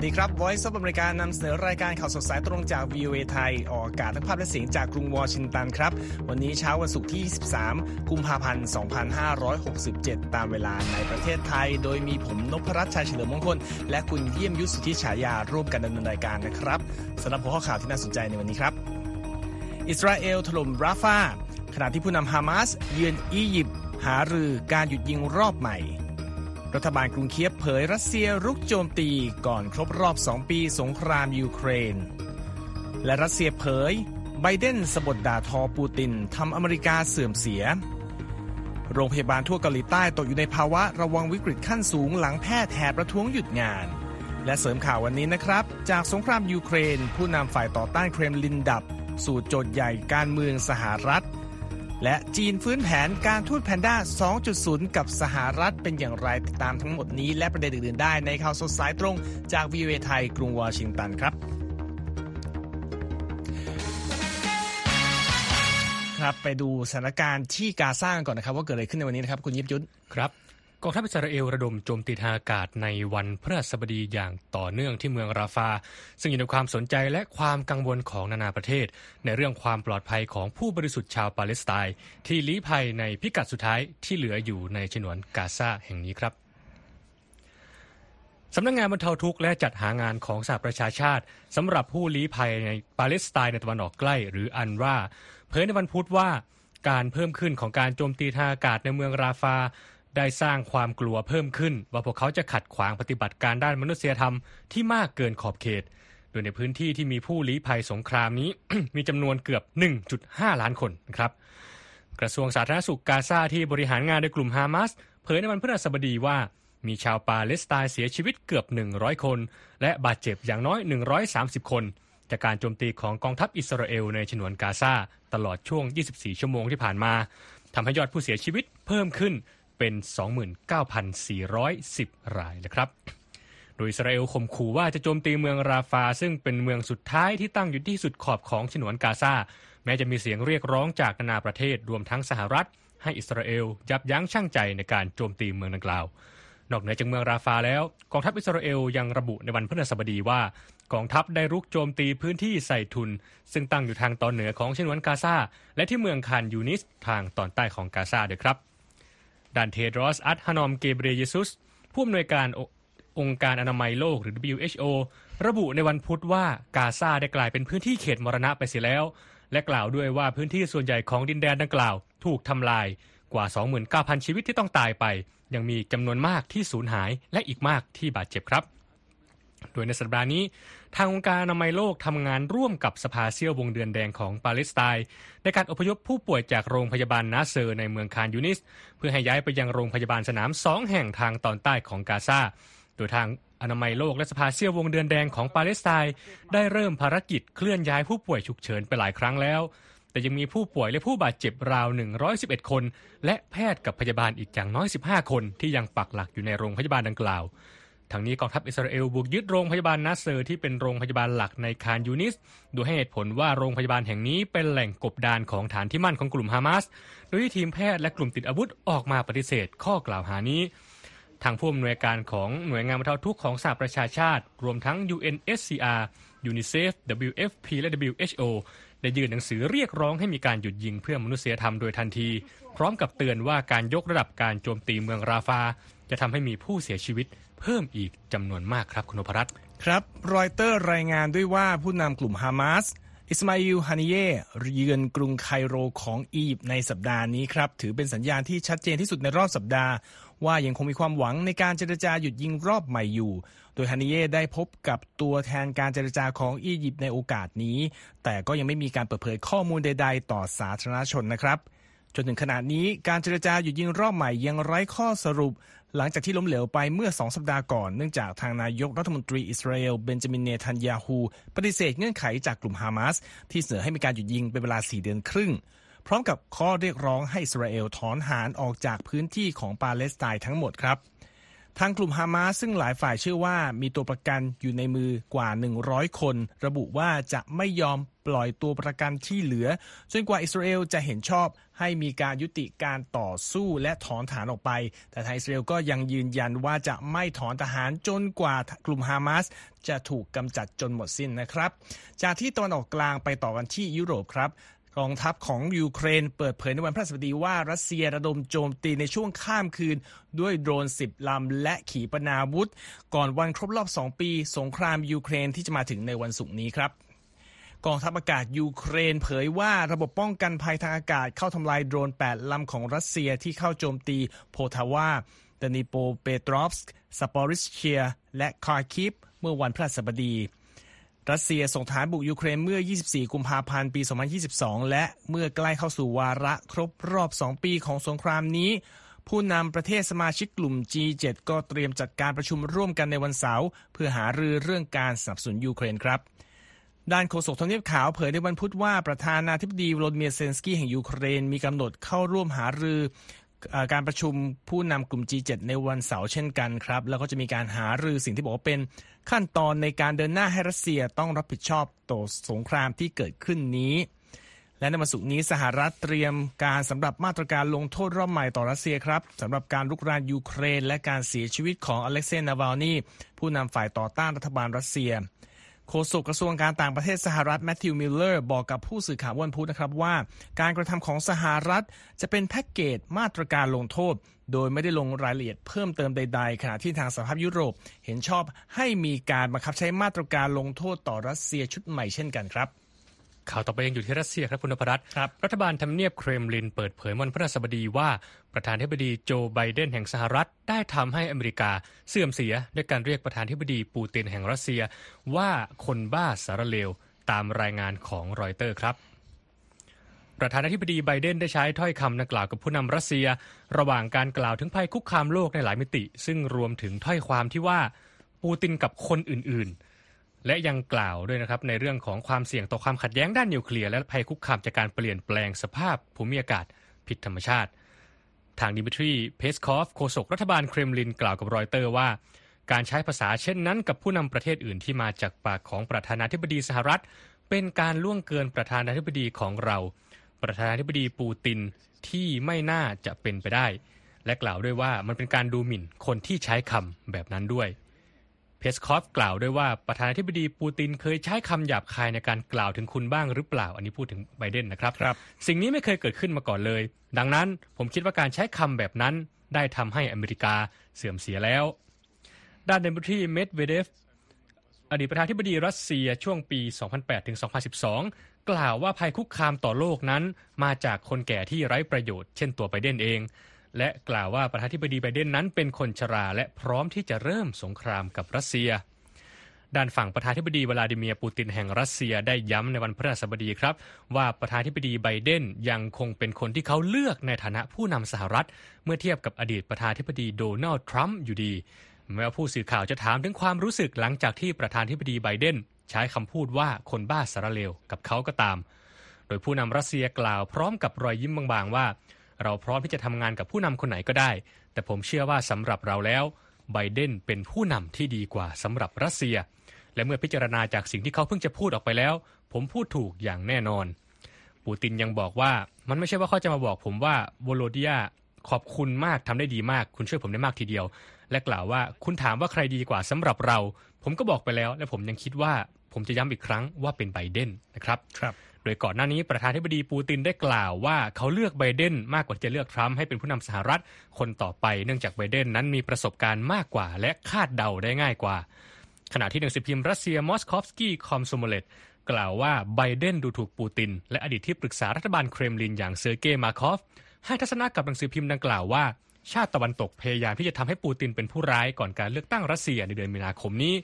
วัสดีครับ Voice of America นำเสนอรายการข่าวสดสายตรงจาก VOA ไทย ออกอากาศทั้งภาพและเสียงจากกรุงวอชิงตันครับ วันนี้เช้าวันศุกร์ที่ 23 กุมภาพันธ์ 2567 ตามเวลาในประเทศไทย โดยมีผมนพรัตน์ชัยเฉลิมมงคล และคุณเยี่ยมยุทธสุทธิฉายาร่วมกันดำเนินรายการนะครับสำหรับหัวข้อข่าวที่น่าสนใจในวันนี้ครับ อิสราเอลถล่มราฟาขณะที่ผู้นำฮามาสเยือนอียิปต์หารือการหยุดยิงรอบใหม่ รัฐบาลกรุงเคียบเผยรัสเซียรุกโจมตีก่อนครบรอบ 2 ปีสงครามยูเครน และรัสเซียเผยไบเดนสบดด่าทอปูตินทำอเมริกาเสื่อมเสีย โรงพยาบาลทั่วเกาหลีใต้ตกอยู่ในภาวะระวังวิกฤตขั้นสูงหลังแพทย์แหบประท้วงหยุดงาน และเสริมข่าววันนี้นะครับ จากสงครามยูเครน ผู้นำฝ่ายต่อต้านเครมลินดับ สู่โจทย์ใหญ่การเมืองสหรัฐ และจีนฟื้นแผนการทูตแพนด้า 2.0 กับสหรัฐเป็นอย่างไรติดตามทั้งหมดนี้ และประเด็นอื่นๆได้ในข่าวสดสายตรงจากวีเวไทยกรุงวอชิงตันครับ ครับไปดูสถานการณ์ที่กาซากันก่อนนะครับ ว่าเกิดอะไรขึ้นในวันนี้นะครับ คุณยิบยุทธครับ กองทัพอิสราเอลระดมโจมตีทางอากาศในวันพฤหัสบดีอย่างต่อเนื่องที่เมืองราฟา ซึ่งอยู่ในความสนใจและความกังวลของนานาประเทศ ในเรื่องความปลอดภัยของผู้บริสุทธิ์ชาวปาเลสไตน์ที่ลี้ภัยในพิกัดสุดท้ายที่เหลืออยู่ในฉนวนกาซาแห่งนี้ครับสำนักงงานบรรเทาทุกข์และจัดหางานของสหประชาชาติสำหรับผู้ลี้ภัยในปาเลสไตน์ในตะวันออกใกล้หรืออันว่าเผยในวันพุธว่าการเพิ่มขึ้นของการโจมตีทางอากาศในเมืองราฟา ได้สร้างความกลัวเพิ่มขึ้น ว่าพวกเขาจะขัดขวางปฏิบัติการด้านมนุษยธรรมที่มากเกินขอบเขต โดยในพื้นที่ที่มีผู้ลี้ภัยสงครามนี้ มีจำนวนเกือบ 1.5 ล้านคนนะครับ กระทรวงสาธารณสุขกาซาที่บริหารงานโดยกลุ่มฮามาสเผยในวันพฤหัสบดีว่ามีชาวปาเลสไตน์เสียชีวิตเกือบ 100 คน และบาดเจ็บอย่างน้อย 130 คน จากการโจมตีของกองทัพอิสราเอลในฉนวนกาซาตลอดช่วง 24 ชั่วโมงที่ผ่านมาทำให้ยอดผู้เสียชีวิตเพิ่มขึ้น เป็น 29,410 รายนะครับโดยอิสราเอลข่มขู่ว่าจะโจมตีเมืองราฟา ซึ่งเป็นเมืองสุดท้ายที่ตั้งอยู่ที่สุดขอบของฉนวนกาซาแม้จะมีเสียงเรียกร้องจากนานาประเทศรวมทั้งสหรัฐ ให้อิสราเอลยับยั้งชั่งใจในการโจมตีเมืองดังกล่าว นอกเหนือจากเมืองราฟาแล้วกองทัพอิสราเอลยังระบุในวันพฤหัสบดีว่ากองทัพได้รุกโจมตีพื้นที่ใส่ทุน ซึ่งตั้งอยู่ทางตอนเหนือของฉนวนกาซาและที่เมืองคานยูนิสทางตอนใต้ของกาซาด้วยครับ ด้านเทดรอส อัตฮานอม เกเบรียซุส ผู้อำนวยการองค์การอนามัยโลกหรือ WHO ระบุในวันพุธว่ากาซาได้กลายเป็นพื้นที่เขตมรณะไปเสียแล้ว และกล่าวด้วยว่าพื้นที่ส่วนใหญ่ของดินแดนดังกล่าว ถูกทำลายกว่า 29,000 ชีวิตที่ต้องตายไป ยังมีจำนวนมากที่สูญหายและอีกมากที่บาดเจ็บครับ โดยในสัปดาห์นี้ ทางองค์การอนามัยโลกทำงานร่วมกับสภาเสี้ยววงเดือนแดงของปาเลสไตน์ในการอพยพผู้ป่วยจากโรงพยาบาลนาเซอร์ในเมืองคานยูนิส เพื่อให้ย้ายไปยังโรงพยาบาลสนามสองแห่งทางตอนใต้ของกาซาโดยทางอนามัยโลกและสภาเสี้ยววงเดือนแดงของปาเลสไตน์ได้เริ่มภารกิจเคลื่อนย้ายผู้ป่วยฉุกเฉินไปหลายครั้งแล้ว แต่ยังมีผู้ป่วยและผู้บาดเจ็บราว 111 คน และแพทย์กับพยาบาลอีกอย่างน้อย 15 คนที่ยังปักหลักอยู่ในโรงพยาบาลดังกล่าว ทั้งนี้กองทัพอิสราเอลบุกยึดโรงพยาบาลนาเซอร์ที่เป็นโรงพยาบาลหลักในคานยูนิส โดยให้เหตุผลว่าโรงพยาบาลแห่งนี้เป็นแหล่งกบดานของฐานที่มั่นของกลุ่มฮามาส โดยที่ทีมแพทย์และกลุ่มติดอาวุธออกมาปฏิเสธข้อกล่าวหานี้ ทางผู้อำนวยการของหน่วยงานบรรเทาทุกข์ของสหประชาชาติ รวมทั้ง UNHCR UNICEF WFP และ WHO ได้ยื่นหนังสือเรียกร้องให้มีการหยุดยิงเพื่อมนุษยธรรมโดยทันที พร้อมกับเตือนว่าการยกระดับการโจมตีเมืองราฟา จะทำให้มีผู้เสียชีวิตเพิ่มอีกจำนวนมากครับคุณนพรัตน์ครับรอยเตอร์รายงานด้วยว่าผู้นำกลุ่มฮามาสอิสมาอิลฮานิเย่เยือนกรุงไคโรของอียิปต์ในสัปดาห์นี้ครับ ถือเป็นสัญญาณที่ชัดเจนที่สุดในรอบสัปดาห์ ว่ายังคงมีความหวังในการเจรจาหยุดยิงรอบใหม่อยู่ โดยฮานิเย่ได้พบกับตัวแทนการเจรจาของอียิปต์ในโอกาสนี้ แต่ก็ยังไม่มีการเปิดเผยข้อมูลใด ๆ ต่อสาธารณชนนะครับ จนถึงขณะนี้การเจรจาหยุดยิงรอบใหม่ยังไร้ข้อสรุป หลังจากที่ล้มเหลวไปเมื่อสองสัปดาห์ก่อน เนื่องจากทางนายกรัฐมนตรีอิสราเอลเบนจามินเนทันยาฮูปฏิเสธเงื่อนไขจากกลุ่มฮามาสที่เสนอให้มีการหยุดยิงเป็นเวลา 4 เดือนครึ่ง พร้อมกับข้อเรียกร้องให้อิสราเอลถอนหารออกจากพื้นที่ของปาเลสไตน์ทั้งหมดครับทางกลุ่มฮามาสซึ่งหลายฝ่ายเชื่อว่ามีตัวประกันอยู่ในมือกว่า 100 คน ระบุว่าจะไม่ยอม ปล่อยตัวประกันที่เหลือ จนกว่าอิสราเอลจะเห็นชอบให้มีการยุติการต่อสู้และถอนฐานออกไป แต่ทางอิสราเอลก็ยังยืนยันว่าจะไม่ถอนทหารจนกว่ากลุ่มฮามาสจะถูกกำจัดจนหมดสิ้นนะครับ จากที่ตะวันออกกลางไปต่อกันที่ยุโรปครับกองทัพของยูเครนเปิดเผยในวันพฤหัสบดีว่ารัสเซียระดมโจมตีในช่วงข้ามคืน ด้วยโดรน 10 ลำ และขีปนาวุธ ก่อนวันครบรอบ 2 ปี สงครามยูเครนที่จะมาถึงในวันศุกร์นี้ครับ กองทัพอากาศยูเครนเผยว่าระบบป้องกันภัยทางอากาศเข้าทำลายโดรน 8 ลำของรัสเซียที่เข้าโจมตีโพลทาวา ดนิโปรเปตรอฟสก์ ซาปอริซเชีย และคาร์คิฟเมื่อวันพฤหัสบดี รัสเซียส่งทหารบุกยูเครนเมื่อ 24 กุมภาพันธ์ ปี 2022 และเมื่อใกล้เข้าสู่วาระครบรอบ 2 ปีของสงครามนี้ผู้นำประเทศสมาชิกกลุ่ม G7 ก็เตรียมจัดการประชุมร่วมกันในวันเสาร์เพื่อหารือเรื่องการสนับสนุนยูเครนครับ ด้านโฆษกทำเนียบขาวเผยในวันพุธว่าประธานาธิบดีโวลดเมียเซนสกี้แห่งยูเครนมีกำหนดเข้าร่วมหารือการประชุมผู้นำกลุ่ม G7 ในวันเสาร์เช่นกันครับ แล้วก็จะมีการหารือสิ่งที่บอกว่าเป็นขั้นตอนในการเดินหน้าให้รัสเซียต้องรับผิดชอบต่อสงครามที่เกิดขึ้นนี้ และในวันศุกร์นี้สหรัฐเตรียมการสำหรับมาตรการลงโทษรอบใหม่ต่อรัสเซียครับสำหรับการรุกรานยูเครน และการเสียชีวิตของอเล็กเซย์นาวาลนีผู้นำฝ่ายต่อต้านรัฐบาลรัสเซีย โฆษกกระทรวงการต่างประเทศสหรัฐแมทธิวมิลเลอร์บอกกับผู้สื่อข่าววันพุธนะครับว่า การกระทำของสหรัฐจะเป็นแพ็กเกจมาตรการลงโทษ โดยไม่ได้ลงรายละเอียดเพิ่มเติมใดๆ ขณะที่ทางสหภาพยุโรปเห็นชอบให้มีการบังคับใช้มาตรการลงโทษต่อรัสเซียชุดใหม่เช่นกันครับ ข่าวต่อไปยังอยู่ที่รัสเซียครับคุณพรัตครับรัฐบาลทำเนียบเครมลินเปิดเผยวันพฤหัสบดีว่าประธานธิบดีโจไบเดนแห่งสหรัฐ ได้ทำให้อเมริกาเสื่อมเสียด้วยการเรียกประธานธิบดีปูตินแห่งรัสเซีย ว่าคนบ้าสารเลวตามรายงานของรอยเตอร์ครับประธานาธิบดีไบเดนได้ใช้ถ้อยคำนักกล่าวกับผู้นำรัสเซีย ระหว่างการกล่าวถึงภัยคุกคามโลกในหลายมิติ ซึ่งรวมถึงถ้อยความที่ว่าปูตินกับคนอื่นๆ และยังกล่าวด้วยนะครับในเรื่องของความเสี่ยงต่อความขัดแย้งด้านนิวเคลียร์และภัยคุกคามจากการเปลี่ยนแปลงสภาพภูมิอากาศผิดธรรมชาติ ทางดิมิทรีเพสคอฟโฆษกรัฐบาลเครมลินกล่าวกับรอยเตอร์ว่า การใช้ภาษาเช่นนั้นกับผู้นำประเทศอื่นที่มาจากปากของประธานาธิบดีสหรัฐ เป็นการล่วงเกินประธานาธิบดีของเรา ประธานาธิบดีปูตินที่ไม่น่าจะเป็นไปได้ และกล่าวด้วยว่ามันเป็นการดูหมิ่นคนที่ใช้คำแบบนั้นด้วย เพสคอฟกล่าวด้วยว่าประธานาธิบดีปูตินเคยใช้คำหยาบคายในการกล่าวถึงคุณบ้างหรือเปล่า อันนี้พูดถึงไบเดนนะครับรบสิ่งนี้ไม่เคยเกิดขึ้นมาก่อนเลย ดังนั้นผมคิดว่าการใช้คำแบบนั้น ได้ทำให้อเมริกาเสื่อมเสียแล้ว ด้านดมิทรีเมดเวเดฟอดีตประธานาธิบดีรัสเซียช่วงปี 2008ถึง2012 กล่าวว่าภัยคุกคามต่อโลกนั้น มาจากคนแก่ที่ไร้ประโยชน์เช่นตัวไบเดนเอง และกล่าวว่าประธานาธิบดีไบเดนนั้นเป็นคนชราและพร้อมที่จะเริ่มสงครามกับรัสเซีย ด้านฝั่งประธานาธิบดีวลาดิเมียร์ปูตินแห่งรัสเซียได้ย้ำในวันพฤหัสบดีครับ ว่าประธานาธิบดีไบเดนยังคงเป็นคนที่เขาเลือกในฐานะผู้นำสหรัฐ เมื่อเทียบกับอดีตประธานาธิบดีโดนัลด์ทรัมป์อยู่ดีแม้ว่าผู้สื่อข่าวจะถามถึงความรู้สึกหลังจากที่ประธานาธิบดีไบเดนใช้คำพูดว่าคนบ้าสารเลวกับเขาก็ตาม โดยผู้นำรัสเซียกล่าวพร้อมกับรอยยิ้มบางๆว่า เราพร้อมที่จะทำงานกับผู้นำคนไหนก็ได้ แต่ผมเชื่อว่าสำหรับเราแล้วไบเดนเป็นผู้นำที่ดีกว่าสำหรับรัสเซีย และเมื่อพิจารณาจากสิ่งที่เขาเพิ่งจะพูดออกไปแล้ว ผมพูดถูกอย่างแน่นอน ปูตินยังบอกว่ามันไม่ใช่ว่าเขาจะมาบอกผมว่าโวโลดิยาขอบคุณมากทำได้ดีมาก คุณช่วยผมได้มากทีเดียว และกล่าวว่าคุณถามว่าใครดีกว่าสำหรับเรา ผมก็บอกไปแล้ว และผมยังคิดว่าผมจะย้ำอีกครั้งว่าเป็นไบเดนนะครับครับ ดยก่อนหน้านี้ประธานธิบดีปูตินได้กล่าวว่าเขาเลือกไบเดนมากกว่าจะเลือกทรัมป์ให้เป็นผู้นำสหรัฐคนต่อไปเนื่องจากไบเดนนั้นมีประสบการณ์มากกว่า และคาดเดาได้ง่ายกว่า ขณะที่หนังสือพิมพ์รัสเซียมอสคอฟสกี้คอมโซโมเลตกล่าวว่าไบเดนดูถูกปูติน และอดีตที่ปรึกษารัฐบาลเครมลินอย่างเซอร์เกย์มาคอฟ ให้ทัศนะกับหนังสือพิมพ์ดังกล่าวว่า ชาติตะวันตกพยายามที่จะทำให้ปูตินเป็นผู้ร้ายก่อนการเลือกตั้งรัสเซียในเดือนมีนาคมนี้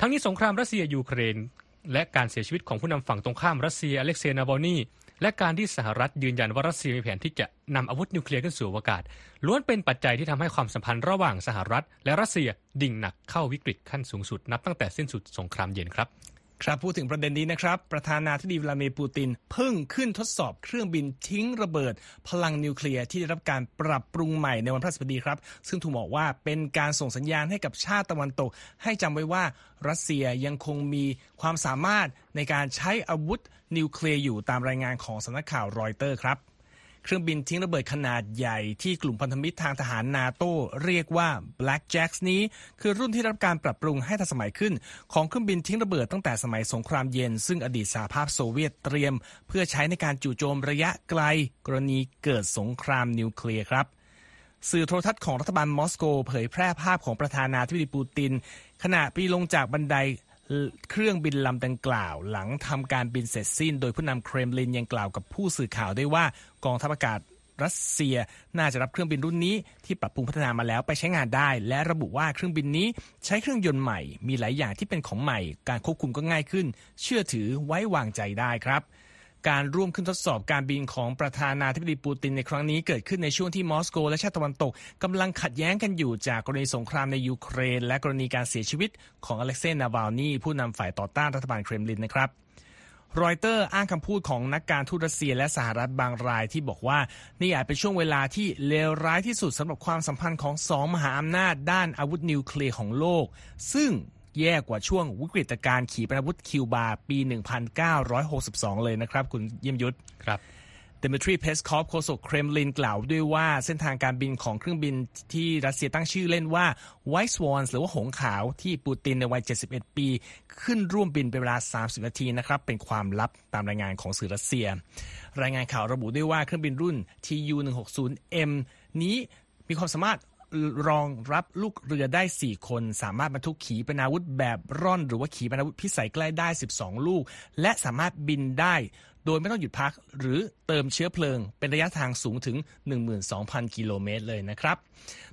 ทั้งนี้สงครามรัสเซียยูเครน และการเสียชีวิตของผู้นำฝั่งตรงข้ามรัสเซียอเล็กเซย์นาวาลนีและการที่สหรัฐยืนยันว่ารัสเซียมีแผนที่จะนำอาวุธนิวเคลียร์ขึ้นสู่อวกาศ ล้วนเป็นปัจจัยที่ทำให้ความสัมพันธ์ระหว่างสหรัฐ และรัสเซียดิ่งหนักเข้าวิกฤตขั้นสูงสุดนับตั้งแต่สิ้นสุดสงครามเย็นครับ ครับพูดถึงประเด็นนี้นะครับ ประธานาธิบดีวลาดิเมียร์ปูตินเพิ่งขึ้นทดสอบเครื่องบินทิ้งระเบิด พลังนิวเคลียร์ที่ได้รับการปรับปรุงใหม่ในวันพฤหัสบดีครับ ซึ่งถูกบอกว่าเป็นการส่งสัญญาณให้กับชาติตะวันตก ให้จำไว้ว่ารัสเซียยังคงมีความสามารถในการใช้อาวุธนิวเคลียร์อยู่ตามรายงานของสำนักข่าวรอยเตอร์ครับ เครื่องบินทิ้งระเบิดขนาดใหญ่ที่กลุ่มพันธมิตรทางทหารนาโตเรียกว่า Black Jacks นี้ คือรุ่นที่รับการปรับปรุงให้ทันสมัยขึ้น ของเครื่องบินทิ้งระเบิดตั้งแต่สมัยสงครามเย็น ซึ่งอดีตสหภาพโซเวียตเตรียม เพื่อใช้ในการจู่โจมระยะไกล กรณีเกิดสงครามนิวเคลียร์ครับสื่อโทรทัศน์ของรัฐบาลมอสโก เผยแพร่ภาพของประธานาธิบดีปูติน ขณะปีลงจากบันได เครื่องบินลำดังกล่าว หลังทำการบินเสร็จสิ้น โดยผู้นำเครมลินยังกล่าวกับผู้สื่อข่าวได้ว่ากองทัพอากาศรัสเซียน่าจะรับเครื่องบินรุ่นนี้ที่ปรับปรุงพัฒนามาแล้วไปใช้งานได้ และระบุว่าเครื่องบินนี้ใช้เครื่องยนต์ใหม่ มีหลายอย่างที่เป็นของใหม่ การควบคุมก็ง่ายขึ้น เชื่อถือไว้วางใจได้ครับ การร่วมขึ้นทดสอบการบินของประธานาธิบดีปูตินในครั้งนี้เกิดขึ้นในช่วงที่มอสโกและชาติตะวันตกกำลังขัดแย้งกันอยู่จากกรณีสงครามในยูเครน และกรณีการเสียชีวิตของอเล็กเซย์นาวาลนีผู้นำฝ่ายต่อต้านรัฐบาลเครมลินนะครับรอยเตอร์อ้างคำพูดของนักการทูตรัสเซียและสหรัฐบางรายที่บอกว่า นี่อาจเป็นช่วงเวลาที่เลวร้ายที่สุดสำหรับความสัมพันธ์ของสองมหาอำนาจด้านอาวุธนิวเคลียร์ของโลก ซึ่ง แย่กว่าช่วงวิกฤตการณ์ขีปนาวุธคิวบาปี 1962 เลยนะครับ คุณเยี่ยมยุทธครับเดมิทรีเพสคอฟโฆษกเครมลินกล่าวด้วยว่าเส้นทางการบินของเครื่องบินที่รัสเซียตั้งชื่อเล่นว่า White Swan หรือว่าหงขาวที่ปูตินในวัย 71 ปี ขึ้นร่วมบินเป็นเวลา 30 นาทีนะครับ เป็นความลับตามรายงานของสื่อรัสเซีย รายงานข่าวระบุด้วยว่าเครื่องบินรุ่น TU160M นี้มีความสามารถ รองรับลูกเรือได้ 4 คน สามารถบรรทุกขีปนาวุธแบบร่อน หรือว่าขีปนาวุธพิสัยใกล้ได้ 12 ลูก และสามารถบินได้ โดยไม่ต้องหยุดพักหรือเติมเชื้อเพลิง เป็นระยะทางสูงถึง 12,000 กิโลเมตรเลยนะครับ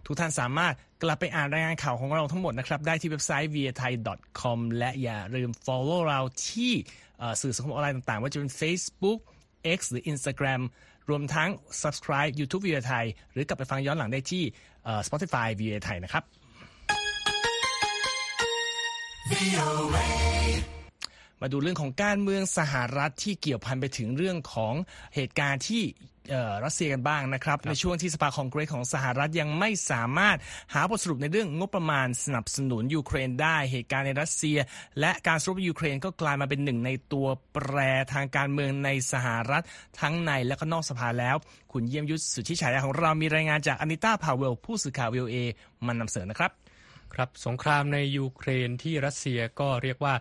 ทุกท่านสามารถกลับไปอ่านรายงานข่าวของเราทั้งหมดนะครับ ได้ที่เว็บไซต์ viathai.com และอย่าลืม follow เราที่สื่อสังคมออนไลน์ต่างๆ ว่าจะเป็น Facebook X หรือ Instagram รวมทั้ง subscribe YouTube VOA ไทย หรือกลับไปฟังย้อนหลังได้ที่ Spotify VOA ไทยนะครับ มาดูเรื่องของการเมืองสหรัฐที่เกี่ยวพันไปถึงเรื่องของเหตุการณ์ที่รัสเซียกันบ้างนะครับรบในช่วงที่สภาคองเกรสของสหรัฐยังไม่สามารถหาบทสรุปในเรื่องงบประมาณสนับสนุนยูเครนได้เหตุการณ์ในรัสเซีย และการสู้รบยูเครนก็กลายมาเป็นหนึ่งในตัวแปรทางการเมืองในสหรัฐ ทั้งในและก็นอกสภาแล้ว คุณเยี่ยมยุทธสุทธิฉายาของเรามีรายงานจากอนิต้าพาวเวล ผู้สื่อข่าววีเอมันนำเสนอนะครับ ครับสงครามในยูเครนที่รัสเซียก็เรียกว่า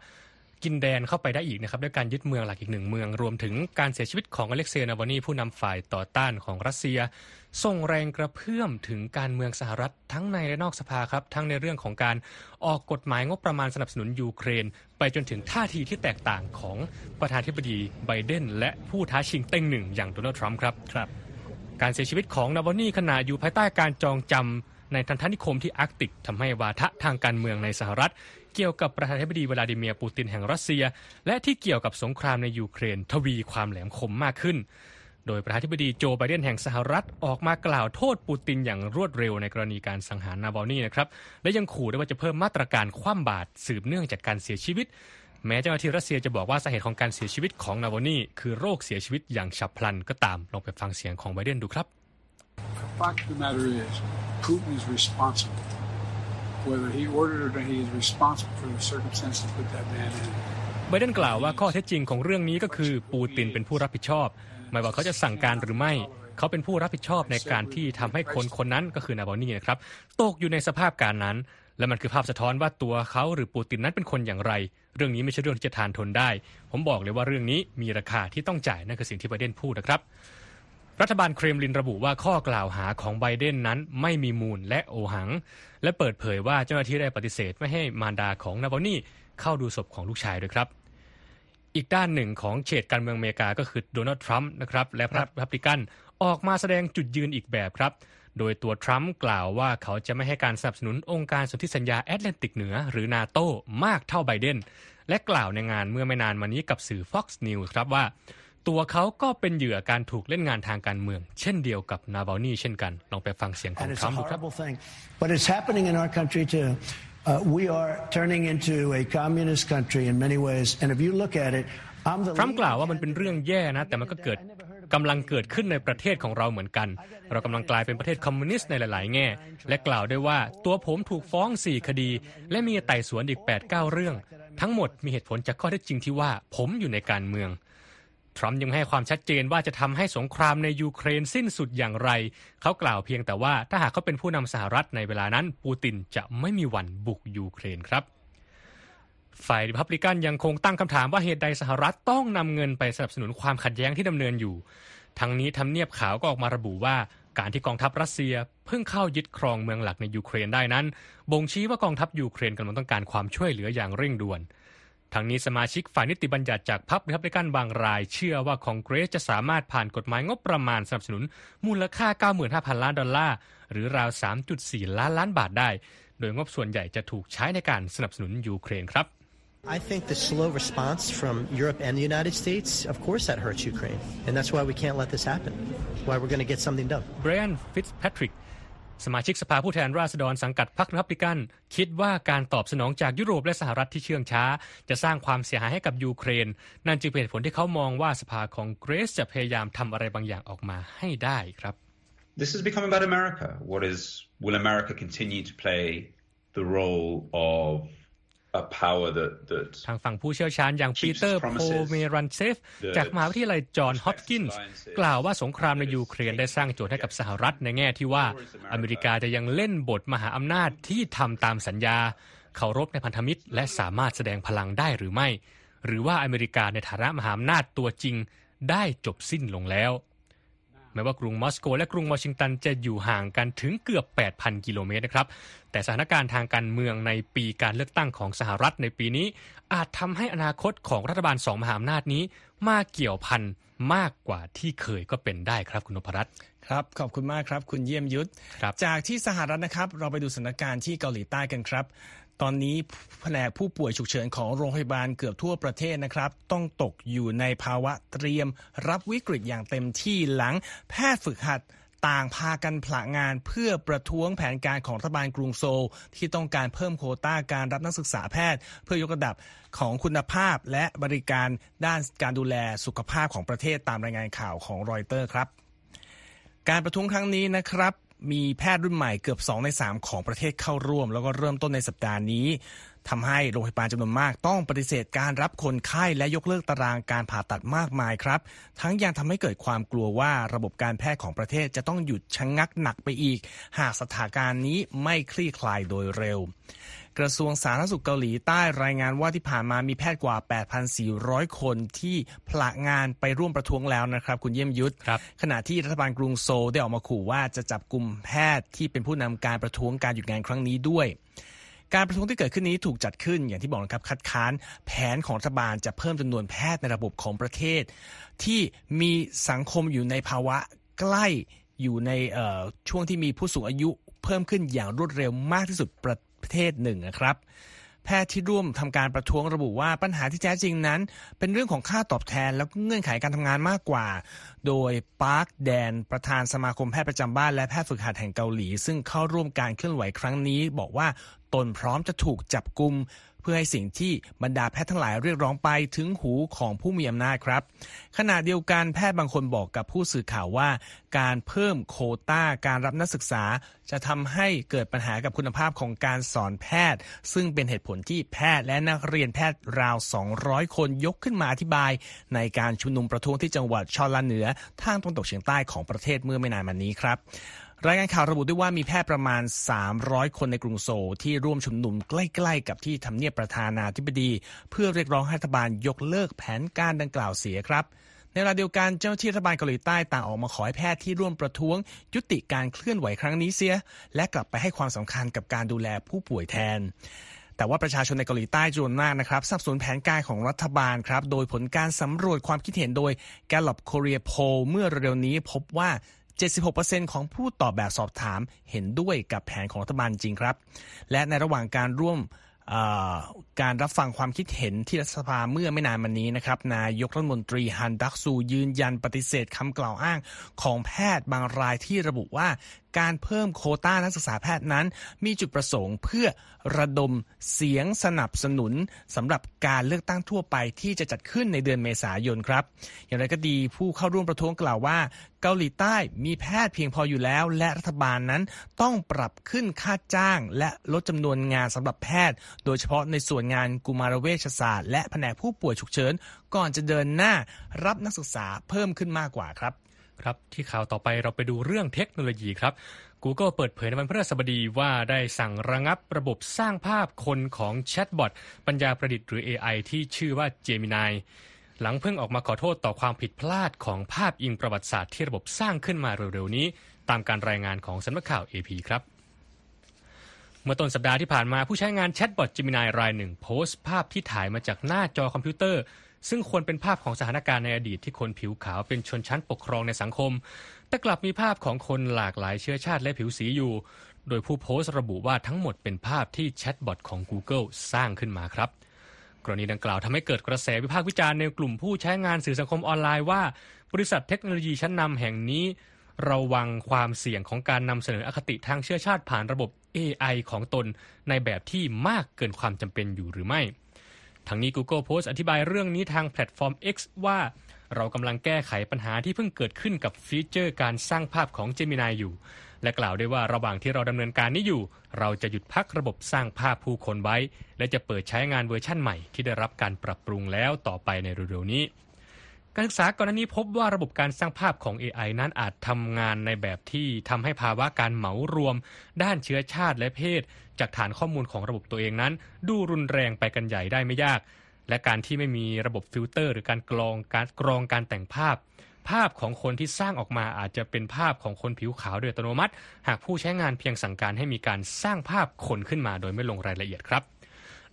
กินแดนเข้าไปได้อีกนะครับด้วยการยึดเมืองหลักอีกหนึ่งเมือง รวมถึงการเสียชีวิตของอเล็กเซย์นาวาลนีผู้นำฝ่ายต่อต้านของรัสเซียส่งแรงกระเพื่อมถึงการเมืองสหรัฐทั้งในและนอกสภาครับ ทั้งในเรื่องของการออกกฎหมายงบประมาณสนับสนุนยูเครน ไปจนถึงท่าทีที่แตกต่างของประธานธิบดีไบเดน และผู้ท้าชิงเต็งหนึ่งอย่างโดนัลด์ทรัมป์ครับครับ การเสียชีวิตของนาวาลนีขณะอยู่ภายใต้การจองจำ ในทัณฑนิคมที่อาร์กติกทำให้วาทะทางการเมืองในสหรัฐ เกี่ยวกับประธานาธิบดีวลาดิเมียร์ปูตินแห่งรัสเซีย และที่เกี่ยวกับสงครามในยูเครน ทวีความแหลมคมมากขึ้น โดยประธานาธิบดีโจไบเดนแห่งสหรัฐออกมากล่าวโทษปูตินอย่างรวดเร็วในกรณีการสังหารนาบอลนี่นะครับและยังขู่ด้วยว่าจะเพิ่มมาตรการคว่ำบาตรสืบเนื่องจากการเสียชีวิตแม้เจ้าหน้าที่รัสเซียจะบอกว่าสาเหตุของการเสียชีวิตของนาบอนี่คือโรคเสียชีวิตอย่างฉับพลันก็ตามลองไปฟังเสียงของไบเดนดูครับ fact of the matter is, Putin is responsible whether he ordered or he is responsible for the circumstances that put that man in. ไบเดนกล่าวว่าข้อเท็จจริงของเรื่องนี้ก็คือปูตินเป็นผู้รับผิดชอบ ไม่ว่าเขาจะสั่งการหรือไม่เขาเป็นผู้รับผิดชอบในการที่ทำให้คนคนนั้นก็คือนาบอนี่นะครับตกอยู่ในสภาพการนั้น และมันคือภาพสะท้อนว่าตัวเขาหรือปูตินนั้นเป็นคนอย่างไร เรื่องนี้ไม่ใช่เรื่องที่จะทานทนได้ ผมบอกเลยว่าเรื่องนี้มีราคาที่ต้องจ่ายนั่นคือสิ่งที่ไบเดนพูดนะครับ รัฐบาลเครมลินระบุว่าข้อกล่าวหาของไบเดนนั้นไม่มีมูลและโอหัง และเปิดเผยว่าเจ้าหน้าที่ได้ปฏิเสธไม่ให้มารดาของนาบอนี่เข้าดูศพของลูกชายด้วยครับ อีกด้านหนึ่งของเฉดการเมืองอเมริกาก็คือโดนัลด์ทรัมป์นะครับและพรรครีพับลิกันออกมาแสดงจุดยืนอีกแบบครับ โดยตัวทรัมป์กล่าวว่าเขาจะไม่ให้การสนับสนุนองค์การสนธิสัญญาแอตแลนติกเหนือ หรือนาโตมากเท่าไบเดนและกล่าวในงานเมื่อไม่นานมานี้กับสื่อ Fox News ครับว่า ตัวเขาก็เป็นเหยื่อการถูกเล่นงานทางการเมือง เช่นเดียวกับนาบาลนีเช่นกัน ลองไปฟังเสียงของทรัมป์ดูครับ But it's happening in our country too. Uh, we are turning into a communist country in many ways, and if you look at it, I'm the ทรัมป์กล่าวว่ามันเป็นเรื่องแย่นะ แต่มันก็เกิดกำลังเกิดขึ้นในประเทศของเราเหมือนกัน เรากำลังกลายเป็นประเทศคอมมิวนิสต์ในหลาย ๆ แง่ และกล่าวด้วยว่าตัวผมถูกฟ้อง 4 คดี และมีไต่สวนอีก 8-9 เรื่อง ทั้งหมดมีเหตุผลจากข้อเท็จจริงที่ว่าผมอยู่ในการเมือง ทรัมป์ยังให้ความชัดเจนว่าจะทำให้สงครามในยูเครนสิ้นสุดอย่างไร เขากล่าวเพียงแต่ว่าถ้าหากเขาเป็นผู้นำสหรัฐในเวลานั้น ปูตินจะไม่มีวันบุกยูเครนครับฝ่ายริพับลิกันยังคงตั้งคำถามว่าเหตุใดสหรัฐต้องนำเงินไปสนับสนุนความขัดแย้งที่ดำเนินอยู่ ทั้งนี้ทำเนียบขาวก็ออกมาระบุว่า การที่กองทัพรัสเซียเพิ่งเข้ายึดครองเมืองหลักในยูเครนได้นั้น บ่งชี้ว่ากองทัพยูเครนกำลังต้องการความช่วยเหลืออย่างเร่งด่วน ทั้งนี้สมาชิกฝ่ายนิติบัญญัติจากพรรคริพับลิกันบางราย เชื่อว่าคองเกรสจะสามารถผ่านกฎหมายงบประมาณสนับสนุน มูลค่า 95,000 ล้านดอลลาร์ หรือราว 3.4 ล้านล้านบาทได้ โดยงบส่วนใหญ่จะถูกใช้ในการสนับสนุนยูเครนครับ I think the slow response from Europe and the United States, of course, that hurts Ukraine. And that's why we can't let this happen. Why we're going to get something done. Brian Fitzpatrick สมาชิกสภาผู้แทนราษฎรสังกัดพรรครีพับลิกัน คิดว่าการตอบสนองจากยุโรปและสหรัฐที่เชื่องช้า จะสร้างความเสียหายให้กับยูเครน นั่นจึงเป็นผลที่เขามองว่าสภาคองเกรสจะพยายามทำอะไรบางอย่างออกมาให้ได้ครับ This has become about America. What is will America continue to play the role of a power that that ทางฝั่งผู้เชี่ยวชาญอย่างปีเตอร์โพเมรันเซฟ จากมหาวิทยาลัยจอห์นฮอปกินส์กล่าวว่าสงครามในยูเครนได้สร้างโจทย์ให้กับสหรัฐในแง่ที่ว่า อเมริกาจะยังเล่นบทมหาอำนาจที่ทำตามสัญญา เคารพในพันธมิตร และสามารถแสดงพลังได้หรือไม่ หรือว่าอเมริกาในฐานะมหาอำนาจตัวจริงได้จบสิ้นลงแล้วแม้ว่ากรุงมอสโก และกรุงวอชิงตันจะอยู่ห่างกันถึงเกือบ 8,000 กิโลเมตรนะครับ แต่สถานการณ์ทางการเมืองในปีการเลือกตั้งของสหรัฐในปีนี้ อาจทำให้อนาคตของรัฐบาลสองมหาอำนาจนี้มาเกี่ยวพันมากกว่าที่เคยก็เป็นได้ครับคุณนพรัตน์ครับ ขอบคุณมากครับ คุณเยี่ยมยุทธครับจากที่สหรัฐนะครับ เราไปดูสถานการณ์ที่เกาหลีใต้กันครับ ตอนนี้แผนกผู้ป่วยฉุกเฉินของโรงพยาบาลเกือบทั่วประเทศนะครับ ต้องตกอยู่ในภาวะเตรียม รับวิกฤตอย่างเต็มที่หลังแพทย์ฝึกหัดต่างพากันผละงานเพื่อประท้วงแผนการของรัฐบาลกรุงโซล ที่ต้องการเพิ่มโควต้าการรับนักศึกษาแพทย์ เพื่อยกระดับของคุณภาพและบริการด้านการดูแลสุขภาพของประเทศตามรายงานข่าวของรอยเตอร์ครับ การประท้วงครั้งนี้นะครับ มีแพทย์รุ่นใหม่เกือบ 2 ใน 3 ของประเทศเข้าร่วม แล้วก็เริ่มต้นในสัปดาห์นี้ทำให้โรงพยาบาลจำนวนมากต้องปฏิเสธการรับคนไข้และยกเลิกตารางการผ่าตัดมากมายครับ ทั้งยังทำให้เกิดความกลัวว่าระบบการแพทย์ของประเทศจะต้องหยุดชะงงักหนักไปอีก หากสถานการณ์นี้ไม่คลี่คลายโดยเร็ว กระทรวงสาธารณสุขเกาหลีใต้รายงานว่าที่ผ่านมามีแพทย์กว่า 8,400 คนที่ผละงานไปร่วมประท้วงแล้วนะครับ คุณเยี่ยมยุทธครับขณะที่รัฐบาลกรุงโซลได้ออกมาขู่ว่าจะจับกลุ่มแพทย์ที่เป็นผู้นำการประท้วงการหยุดงานครั้งนี้ด้วยการประท้วงที่เกิดขึ้นนี้ถูกจัดขึ้นอย่างที่บอกนะครับคัดค้านแผนของรัฐบาลจะเพิ่มจำนวนแพทย์ในระบบของประเทศ ที่มีสังคมอยู่ในภาวะใกล้อยู่ในเอ่อช่วงที่มีผู้สูงอายุเพิ่มขึ้นอย่างรวดเร็วมากที่สุดประ เทศหนึ่งนะครับแพทย์ที่ร่วมทำการประท้วงระบุว่าปัญหาที่แท้จริงนั้น เป็นเรื่องของค่าตอบแทนแล้วก็เงื่อนไขการทำงานมากกว่า โดยปาร์คแดน ประธานสมาคมแพทย์ประจำบ้านและแพทย์ฝึกหัดแห่งเกาหลี ซึ่งเข้าร่วมการเคลื่อนไหวครั้งนี้ บอกว่าตนพร้อมจะถูกจับกุม เพื่อให้สิ่งที่บรรดาแพทย์ทั้งหลายเรียกร้องไปถึงหูของผู้มีอำนาจครับ ขณะเดียวกันแพทย์บางคนบอกกับผู้สื่อข่าวว่า การเพิ่มโควต้าการรับนักศึกษา จะทำให้เกิดปัญหากับคุณภาพของการสอนแพทย์ ซึ่งเป็นเหตุผลที่แพทย์และนักเรียนแพทย์ราว 200 คนยกขึ้นมาอธิบาย ในการชุมนุมประท้วงที่จังหวัดชอลาเหนือทางตะวันตกเฉียงใต้ของประเทศเมื่อไม่นานมานี้ครับ รายงานข่าวระบุด้วยว่ามีแพทย์ประมาณ 300 คนในกรุงโซลที่ร่วมชุมนุมใกล้ๆ กับที่ทำเนียบประธานาธิบดี เพื่อเรียกร้องให้รัฐบาลยกเลิกแผนการดังกล่าวเสียครับ ในเวลาเดียวกันเจ้าหน้าที่รัฐบาลเกาหลีใต้ต่างออกมาขอให้แพทย์ที่ร่วมประท้วง ยุติการเคลื่อนไหวครั้งนี้เสีย และกลับไปให้ความสำคัญกับการดูแลผู้ป่วยแทนแต่ว่าประชาชนในเกาหลีใต้จำนวนมากนะครับสับสนุนแผนการของรัฐบาลครับ โดยผลการสำรวจความคิดเห็นโดย Gallup Korea Poll เมื่อเร็วๆนี้พบว่า 76%ของผู้ตอบแบบสอบถามเห็นด้วยกับแผนของรัฐบาลจริงครับ และในระหว่างการร่วมการรับฟังความคิดเห็นที่รัฐสภาเมื่อไม่นานมานี้นะครับ นายกรัฐมนตรีฮันดักซูยืนยันปฏิเสธคำกล่าวอ้างของแพทย์บางรายที่ระบุว่าการเพิ่มโคต้านักศึกษาแพทย์นั้น มีจุดประสงค์เพื่อระดมเสียงสนับสนุนสำหรับการเลือกตั้งทั่วไปที่จะจัดขึ้นในเดือนเมษายนครับ อย่างไรก็ดีผู้เข้าร่วมประท้วงกล่าวว่า เกาหลีใต้มีแพทย์เพียงพออยู่แล้ว และรัฐบาลนั้นต้องปรับขึ้นค่าจ้าง และลดจำนวนงานสำหรับแพทย์ โดยเฉพาะในส่วนงานกุมารเวชศาสตร์และแผนกผู้ป่วยฉุกเฉิน ก่อนจะเดินหน้ารับนักศึกษาเพิ่มขึ้นมากกว่าครับ ครับที่ข่าวต่อไปเราไปดูเรื่องเทคโนโลยีครับ Google เปิดเผยในวันพฤหัสบดีว่าได้สั่งระงับระบบสร้างภาพคนของแชทบอทปัญญาประดิษฐ์หรือ AI ที่ชื่อว่า Gemini หลังเพิ่งออกมาขอโทษต่อความผิดพลาดของภาพอิงประวัติศาสตร์ที่ระบบสร้างขึ้นมาเร็วๆนี้ ตามการรายงานของสำนักข่าว AP ครับเมื่อต้นสัปดาห์ที่ผ่านมาผู้ใช้งานแชทบอท Gemini รายหนึ่งโพสต์ภาพที่ถ่ายมาจากหน้าจอคอมพิวเตอร์ ซึ่งควรเป็นภาพของสถานการณ์ในอดีตที่คนผิวขาวเป็นชนชั้นปกครองในสังคม แต่กลับมีภาพของคนหลากหลายเชื้อชาติและผิวสีอยู่ โดยผู้โพสต์ระบุว่าทั้งหมดเป็นภาพที่แชทบอทของ Google สร้างขึ้นมาครับกรณีดังกล่าวทำให้เกิดกระแสวิพากษ์วิจารณ์ในกลุ่มผู้ใช้งานสื่อสังคมออนไลน์ว่า บริษัทเทคโนโลยีชั้นนำแห่งนี้ ระวังความเสี่ยงของการนำเสนออคติทางเชื้อชาติผ่านระบบ AI ของตนในแบบที่มากเกินความจำเป็นอยู่หรือไม่ ทั้งนี้ Google Post อธิบายเรื่องนี้ทางแพลตฟอร์ม X ว่าเรากำลังแก้ไขปัญหาที่เพิ่งเกิดขึ้นกับฟีเจอร์การสร้างภาพของ Gemini อยู่ และกล่าวด้วยว่าระหว่างที่เราดำเนินการนี้อยู่ เราจะหยุดพักระบบสร้างภาพผู้คนไว้ และจะเปิดใช้งานเวอร์ชั่นใหม่ที่ได้รับการปรับปรุงแล้วต่อไปในเร็วๆนี้ การศึกษาก่อนหน้านี้พบว่าระบบการสร้างภาพของ AI นั้นอาจทำงานในแบบที่ทำให้ภาวะการเหมารวม ด้านเชื้อชาติและเพศ จากฐานข้อมูลของระบบตัวเองนั้น ดูรุนแรงไปกันใหญ่ได้ไม่ยาก และการที่ไม่มีระบบฟิลเตอร์ หรือการกรองการกรองการแต่งภาพ ภาพของคนที่สร้างออกมาอาจจะเป็นภาพของคนผิวขาวโดยอัตโนมัติ หากผู้ใช้งานเพียงสั่งการให้มีการสร้างภาพคนขึ้นมาโดยไม่ลงรายละเอียดครับ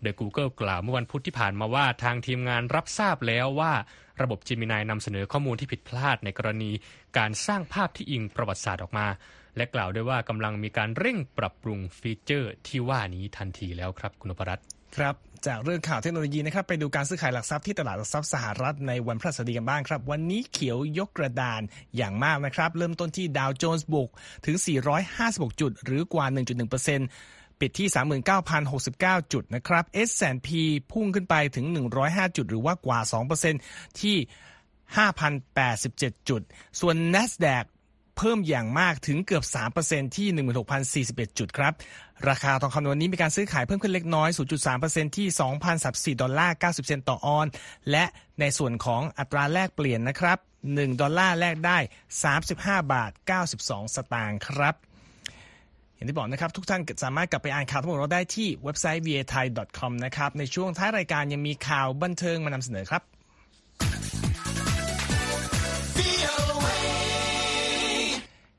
โดย Google กล่าวเมื่อวันพุธที่ผ่านมาว่าทางทีมงานรับทราบแล้วว่า ระบบ Gemini นำเสนอข้อมูลที่ผิดพลาดในกรณี การสร้างภาพที่อิงประวัติศาสตร์ออกมา และกล่าวด้วยว่ากำลังมีการเร่งปรับปรุงฟีเจอร์ที่ว่านี้ทันทีแล้วครับคุณพรัตน์ครับจากเรื่องข่าวเทคโนโลยีนะครับไปดูการซื้อขายหลักทรัพย์ที่ตลาดหลักทรัพย์สหรัฐในวันพฤหัสบดีกันบ้างครับ วันนี้เขียวยกกระดานอย่างมากนะครับ เริ่มต้นที่ดาวโจนส์บุกถึง 456 จุด หรือกว่า 1.1%ปิดที่ 39,069 จุดนะครับ S&P พุ่งขึ้นไปถึง 105 จุด หรือว่ากว่า 2%ที่5,087 จุด ส่วน NASDAQ เพิ่มอย่างมากถึงเกือบ 3%ที่ 16,041 จุดครับ ราคาทองคำวันนี้มีการซื้อขายเพิ่มขึ้นเล็กน้อย 0.3%ที่2,034ดอลลาร์90 เซนต์ต่อออน และในส่วนของอัตราแลกเปลี่ยนนะครับ 1 ดอลลาร์แลกได้ 35 บาท 92 สตางค์ครับอย่างที่บอกนะครับ ทุกท่านสามารถกลับไปอ่านข่าวทั้งหมดเราได้ที่เว็บไซต์ voathai.com นะครับ ในช่วงท้ายรายการยังมีข่าวบันเทิงมานำเสนอครับ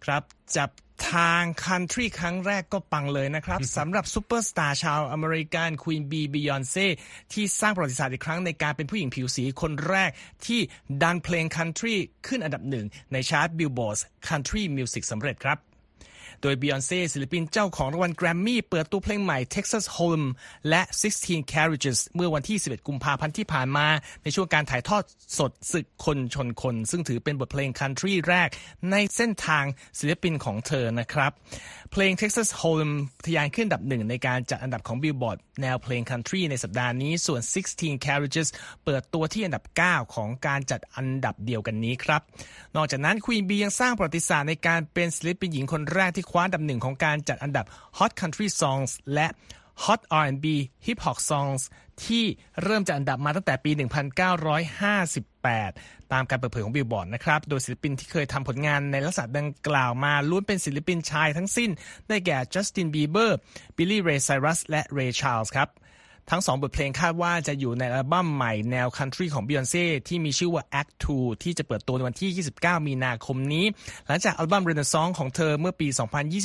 ครับ จับทางคันทรีครั้งแรกก็ปังเลยนะครับสำหรับซูเปอร์สตาร์ชาวอเมริกันควีนบีบียอนเซ่ที่สร้างประวัติศาสตร์อีกครั้งในการเป็นผู้หญิงผิวสีคนแรกที่ดันเพลงคันทรีขึ้นอันดับหนึ่งในชาร์ต Billboard Country Music สำเร็จครับ โดย Beyonce ศิลปินเจ้าของรางวัลแกรมมี่เปิดตัวเพลงใหม่ Texas Hold'em และ 16 Carriages เมื่อวันที่ 11 กุมภาพันธ์ที่ผ่านมา ในช่วงการถ่ายทอดสดศึกคนชนคน ซึ่งถือเป็นบทเพลงคันทรีแรกในเส้นทางศิลปินของเธอนะครับ เพลง Texas Hold'em ทะยานขึ้นอันดับหนึ่งในการจัดอันดับของ Billboard แนวเพลงคันทรีในสัปดาห์นี้ส่วน 16 Carriages เปิดตัวที่อันดับ 9 ของการจัดอันดับเดียวกันนี้ครับ นอกจากนั้น Queen Bee ยังสร้างประวัติศาสตร์ในการเป็นศิลปินหญิงคนแรกที่คว้าอันดับหนึ่งของการจัดอันดับ Hot Country Songs และ Hot R&B Hip Hop Songs ที่เริ่มจัดอันดับมาตั้งแต่ปี 1958 ตามการเปิดเผยของบิลบอร์ดนะครับ โดยศิลปินที่เคยทำผลงานในลักษณะดังกล่าวมาล้วนเป็นศิลปินชายทั้งสิ้น ได้แก่จัสตินบีเบอร์บิลลี่เรย์ไซรัสและเรย์ชาร์ลส์ครับ ทั้งสองบทเพลงคาดว่าจะอยู่ในอัลบั้มใหม่แนวคันทรีของ Beyonce ที่มีชื่อว่า Act 2 ที่จะเปิดตัวในวันที่ 29 มีนาคมนี้ หลังจากอัลบั้ม Renaissance ของเธอเมื่อปี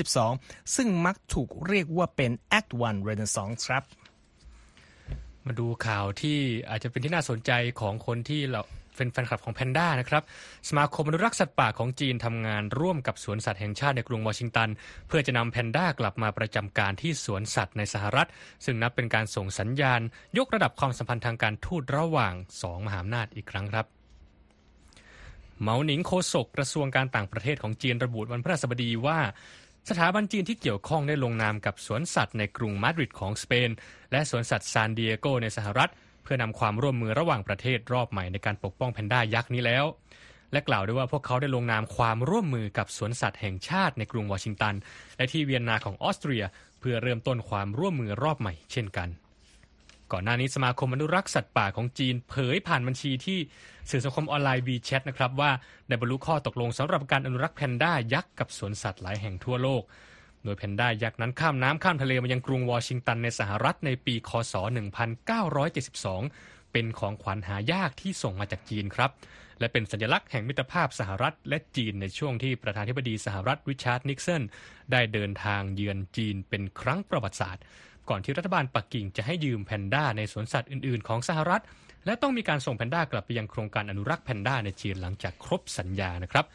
2022 ซึ่งมักถูกเรียกว่าเป็น Act 1 Renaissance ครับ มาดูข่าวที่อาจจะเป็นที่น่าสนใจของคนที่เรา เป็นแฟนคลับของแพนด้านะครับสมาคมอนุรักษ์สัตว์ป่าของจีนทำงานร่วมกับสวนสัตว์แห่งชาติในกรุงวอชิงตัน เพื่อจะนำแพนด้ากลับมาประจำการที่สวนสัตว์ในสหรัฐ ซึ่งนับเป็นการส่งสัญญาณ ยกระดับความสัมพันธ์ทางการทูตระหว่างสองมหาอำนาจอีกครั้งครับเหมาหนิงโคศกกระทรวงการต่างประเทศของจีนระบุวันพฤหัสบดีว่าสถาบันจีนที่เกี่ยวข้องได้ลงนามกับสวนสัตว์ในกรุงมาดริดของสเปน และสวนสัตว์ซานดิเอโกในสหรัฐ พื่อนำความร่วมมือระหว่างประเทศรอบใหม่ในการปกป้องแพนด้ายักษ์นี้แล้ว และกล่าวด้วยว่าพวกเขาได้ลงนามความร่วมมือกับสวนสัตว์แห่งชาติในกรุงวอชิงตัน และที่เวียนนาของออสเตรีย เพื่อเริ่มต้นความร่วมมือรอบใหม่เช่นกันก่อนหน้านี้สมาคมอนุรักษ์สัตว์ป่าของจีนเผยผ่านบัญชีที่สื่อสังคมออนไลน์ WeChat นะครับว่าได้บรรลุข้อตกลงสำหรับการอนุรักษ์แพนด้ายักษ์กับสวนสัตว์หลายแห่งทั่วโลก โดยแพนด้ายักษ์นั้นข้ามน้ำข้ามทะเลมายังกรุงวอชิงตันในสหรัฐในปีคศ 1972 เป็นของขวัญหายากที่ส่งมาจากจีนครับ และเป็นสัญลักษณ์แห่งมิตรภาพสหรัฐและจีนในช่วงที่ประธานาธิบดีสหรัฐริชาร์ดนิกสันได้เดินทางเยือนจีนเป็นครั้งประวัติศาสตร์ ก่อนที่รัฐบาลปักกิ่งจะให้ยืมแพนด้าในสวนสัตว์อื่นๆ ของสหรัฐ และต้องมีการส่งแพนด้ากลับไปยังโครงการอนุรักษ์แพนด้าในจีนหลังจากครบสัญญานะครับ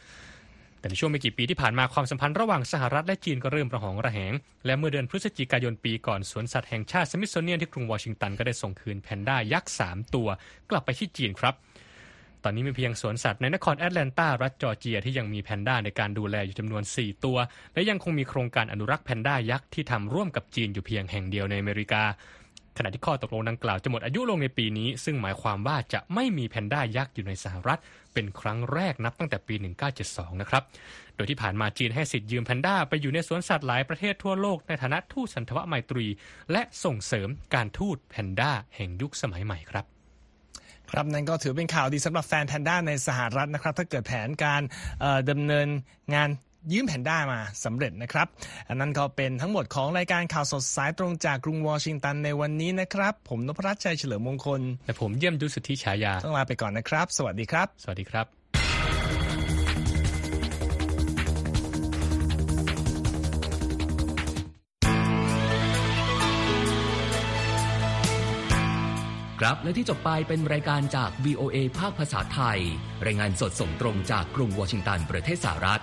แต่ในช่วงไม่กี่ปีที่ผ่านมาความสัมพันธ์ระหว่างสหรัฐและจีนก็เริ่มระหองระแหง และเมื่อเดือนพฤศจิกายนปีก่อนสวนสัตว์แห่งชาติสมิธโซเนียนที่กรุงวอชิงตันก็ได้ส่งคืนแพนด้ายักษ์ 3 ตัว กลับไปที่จีนครับ ตอนนี้มีเพียงสวนสัตว์ในนครแอตแลนตารัฐจอร์เจียที่ยังมีแพนด้าในการดูแลอยู่จำนวน 4 ตัว และยังคงมีโครงการอนุรักษ์แพนด้ายักษ์ที่ทำร่วมกับจีนอยู่เพียงแห่งเดียวในอเมริกา ขณะที่ข้อตกลงดังกล่าวจะหมดอายุลงในปีนี้ ซึ่งหมายความว่าจะไม่มีแพนด้ายักษ์อยู่ในสหรัฐ เป็นครั้งแรกนับตั้งแต่ปี 1972 นะครับ โดยที่ผ่านมาจีนให้สิทธิ์ยืมแพนด้าไปอยู่ในสวนสัตว์หลายประเทศทั่วโลกในฐานะทูตสันทวไมตรี และส่งเสริมการทูตแพนด้าแห่งยุคสมัยใหม่ครับครับนั่นก็ถือเป็นข่าวดีสำหรับแฟนแพนด้าในสหรัฐนะครับ ถ้าเกิดแผนการเอ่อดำเนินงาน ยืมแพนด้ามาสำเร็จนะครับ อันนั้นก็เป็นทั้งหมดของรายการข่าวสดสายตรงจากกรุงวอชิงตันในวันนี้นะครับ ผมนพรัชชัยเฉลิมมงคล และผมเยี่ยมยุทธสุทธิฉายา ต้องลาไปก่อนนะครับ สวัสดีครับ สวัสดีครับครับและที่จบไปเป็นรายการจาก VOA ภาคภาษาไทย รายงานสดส่งตรงจากกรุงวอชิงตันประเทศสหรัฐ